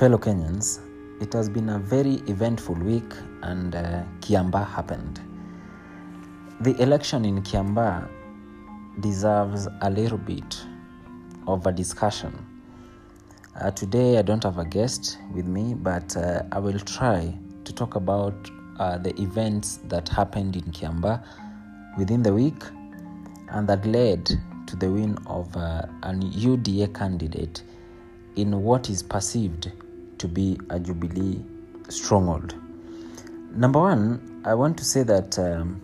Fellow Kenyans, it has been a very eventful week and uh, Kiambaa happened. The election in Kiambaa deserves a little bit of a discussion. Uh, today, I don't have a guest with me, but uh, I will try to talk about uh, the events that happened in Kiambaa within the week and that led to the win of uh, an UDA candidate in what is perceived to be a Jubilee stronghold. Number one, I want to say that um,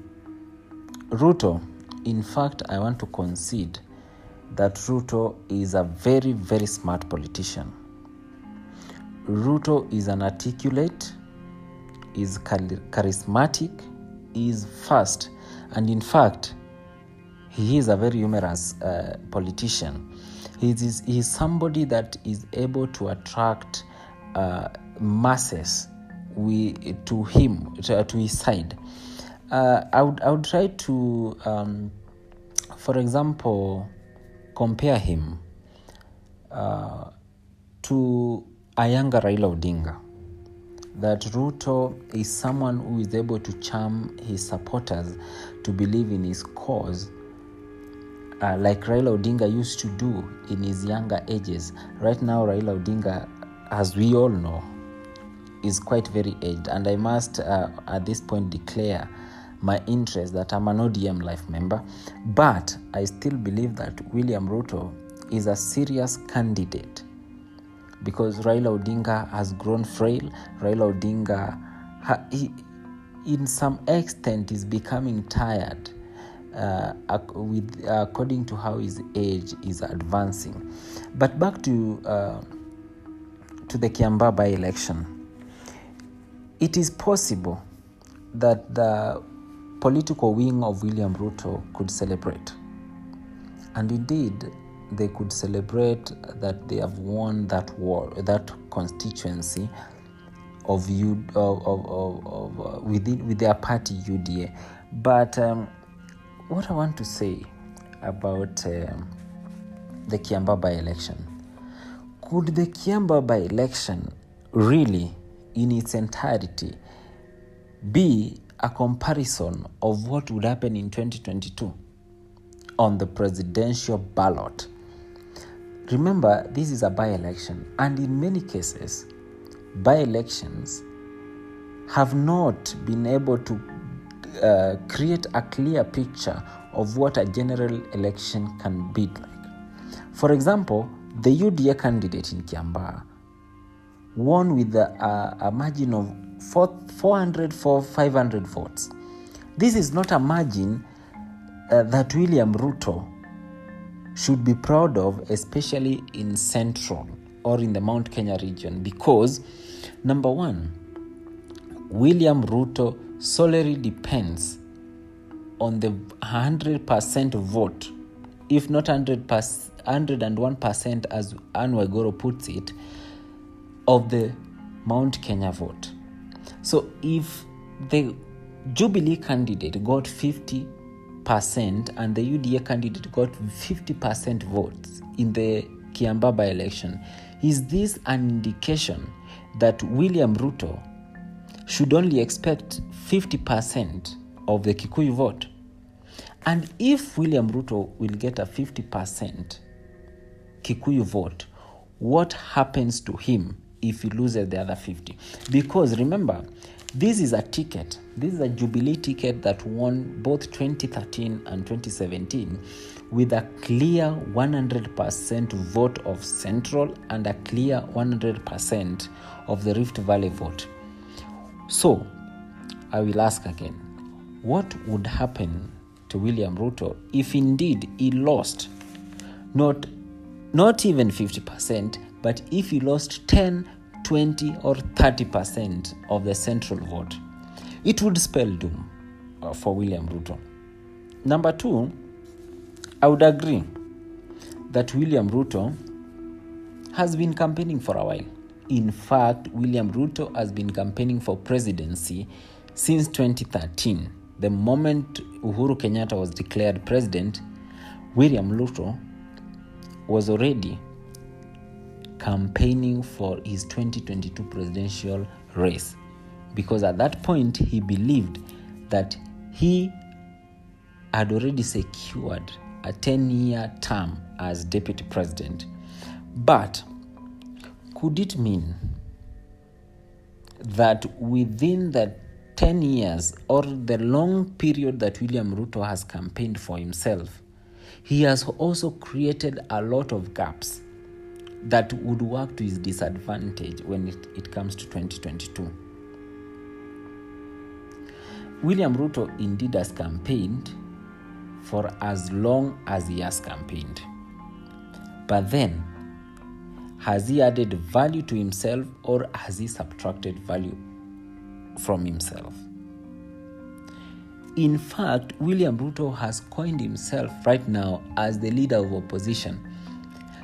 Ruto, in fact, I want to concede that Ruto is a very, very smart politician. Ruto is an articulate, is charismatic, is fast, and in fact, he is a very humorous uh, politician. He is, he is somebody that is able to attract uh, masses we, to him, to, to his side. Uh, I, would, I would try to, um, for example, compare him uh, to a younger Raila Odinga. That Ruto is someone who is able to charm his supporters to believe in his cause uh, like Raila Odinga used to do in his younger ages. Right now, Raila Odinga, as we all know, is quite very aged, and I must uh, at this point declare my interest that I'm an ODM life member, but I still believe that William Ruto is a serious candidate because Raila Odinga has grown frail. Raila Odinga, ha, he, in some extent, is becoming tired uh, with according to how his age is advancing. But back to uh, to the Kiambaa by election, it is possible that the political wing of William Ruto could celebrate, and indeed they could celebrate that they have won that war, that constituency of you of, of, of, of uh, within with their party UDA, but. Um, what I want to say about um, the Kiambaa by election could the Kiambaa by election really, in its entirety, be a comparison of what would happen in 2022 on the presidential ballot? Remember, this is a by election, and in many cases, by elections have not been able to uh, create a clear picture of what a general election can be like. For example, the UDA candidate in Kiambaa won with a, a margin of 400 for 500 votes. This is not a margin uh, that William Ruto should be proud of, especially in Central or in the Mount Kenya region, because number one, William Ruto solely depends on the 100% vote, if not 100 101% as Anne Waiguru puts it, of the Mount Kenya vote. So if the Jubilee candidate got 50% and the UDA candidate got 50% votes in the Kiambaa by election, is this an indication that William Ruto should only expect 50% of the Kikuyu vote. And if William Ruto will get a 50% Kikuyu vote, what happens to him if he loses the other 50? Because remember, this is a ticket, this is a Jubilee ticket that won both 2013 and 2017 with a clear 100% vote of Central and a clear 100% of the Rift Valley vote. So, I will ask again what would happen to William Ruto if indeed he lost not, not even 50%, but if he lost 10, 20, or 30% of the central vote? It would spell doom uh, for William Ruto. Number two, I would agree that William Ruto has been campaigning for a while. In fact, William Ruto has been campaigning for presidency since 2013. The moment Uhuru Kenyatta was declared president, William Ruto was already campaigning for his 2022 presidential race because at that point he believed that he had already secured a 10 year term as deputy president. But could it mean that within the 10 years or the long period that William Ruto has campaigned for himself, he has also created a lot of gaps that would work to his disadvantage when it, it comes to 2022. William Ruto indeed has campaigned for as long as he has campaigned. But then, has he added value to himself or has he subtracted value from himself? In fact, William Ruto has coined himself right now as the leader of opposition.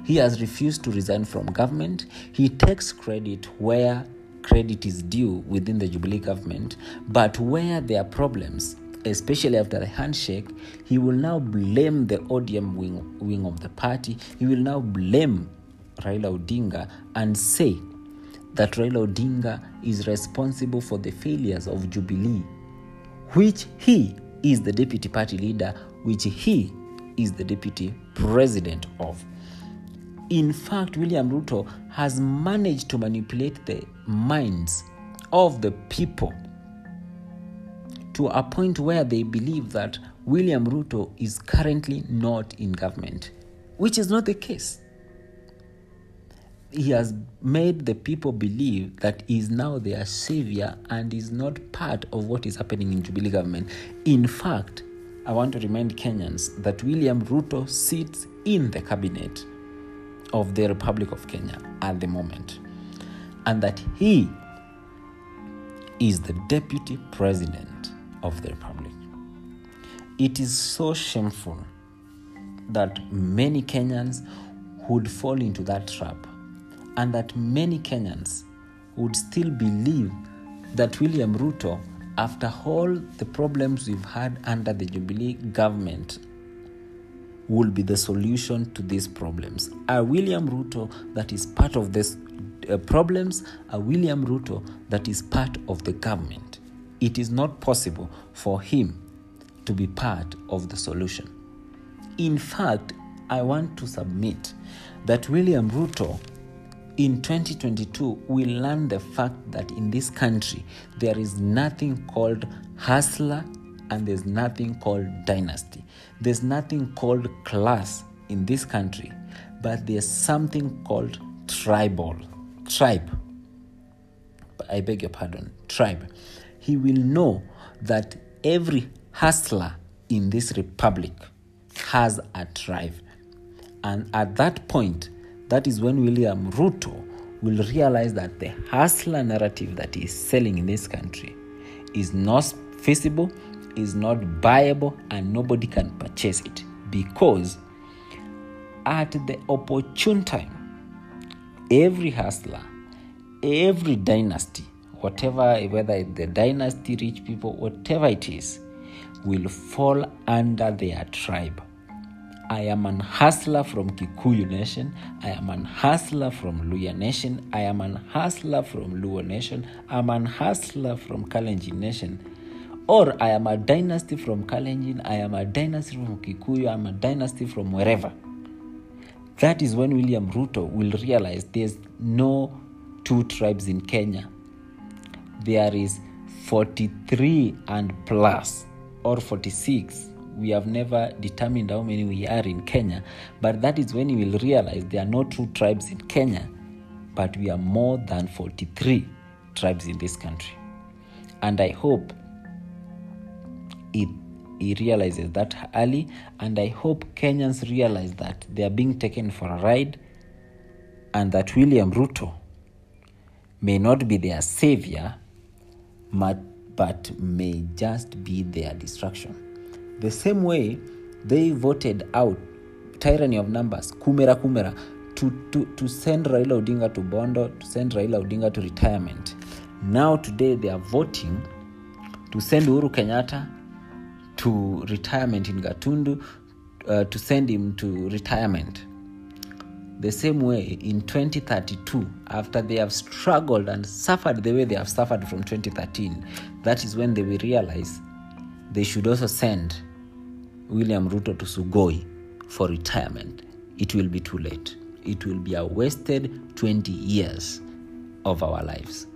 He has refused to resign from government. He takes credit where credit is due within the Jubilee government, but where there are problems, especially after the handshake, he will now blame the ODM wing, wing of the party. He will now blame Raila Odinga and say that Raila Odinga is responsible for the failures of Jubilee, which he is the deputy party leader, which he is the deputy president of. In fact, William Ruto has managed to manipulate the minds of the people to a point where they believe that William Ruto is currently not in government, which is not the case. He has made the people believe that he is now their savior and is not part of what is happening in Jubilee government. In fact, I want to remind Kenyans that William Ruto sits in the cabinet of the Republic of Kenya at the moment, and that he is the deputy president of the Republic. It is so shameful that many Kenyans would fall into that trap, and that many Kenyans would still believe that William Ruto, after all the problems we've had under the Jubilee government, will be the solution to these problems. A William Ruto that is part of these uh, problems, a William Ruto that is part of the government. It is not possible for him to be part of the solution. In fact, I want to submit that William Ruto in 2022 we learn the fact that in this country there is nothing called hustler and there's nothing called dynasty. There's nothing called class in this country, but there's something called tribal. Tribe. I beg your pardon, tribe. He will know that every hustler in this republic has a tribe. And at that point, that is when William Ruto will realize that the hustler narrative that he is selling in this country is not feasible, is not buyable, and nobody can purchase it because at the opportune time, every hustler, every dynasty, whatever, whether the dynasty, rich people, whatever it is, will fall under their tribe. I am an hustler from Kikuyu Nation. I am an hustler from Luya Nation. I am an hustler from Luo Nation. I'm an hustler from Kalenjin Nation. Or I am a dynasty from Kalenjin. I am a dynasty from Kikuyu. I'm a dynasty from wherever. That is when William Ruto will realize there's no two tribes in Kenya. There is 43 and plus, or 46 we have never determined how many we are in Kenya, but that is when you will realize there are no two tribes in Kenya, but we are more than 43 tribes in this country. And I hope it, he realizes that early, and I hope Kenyans realize that they are being taken for a ride, and that William Ruto may not be their savior, but may just be their destruction. The same way they voted out tyranny of numbers, Kumera Kumera, to, to, to send Raila Odinga to Bondo, to send Raila Odinga to retirement. Now, today, they are voting to send Uhuru Kenyatta to retirement in Gatundu, uh, to send him to retirement. the same way in 2032, after they have struggled and suffered the way they have suffered from 2013, that is when they will realize they should also send William Ruto to Sugoi for retirement. It will be too late. It will be a wasted 20 years of our lives.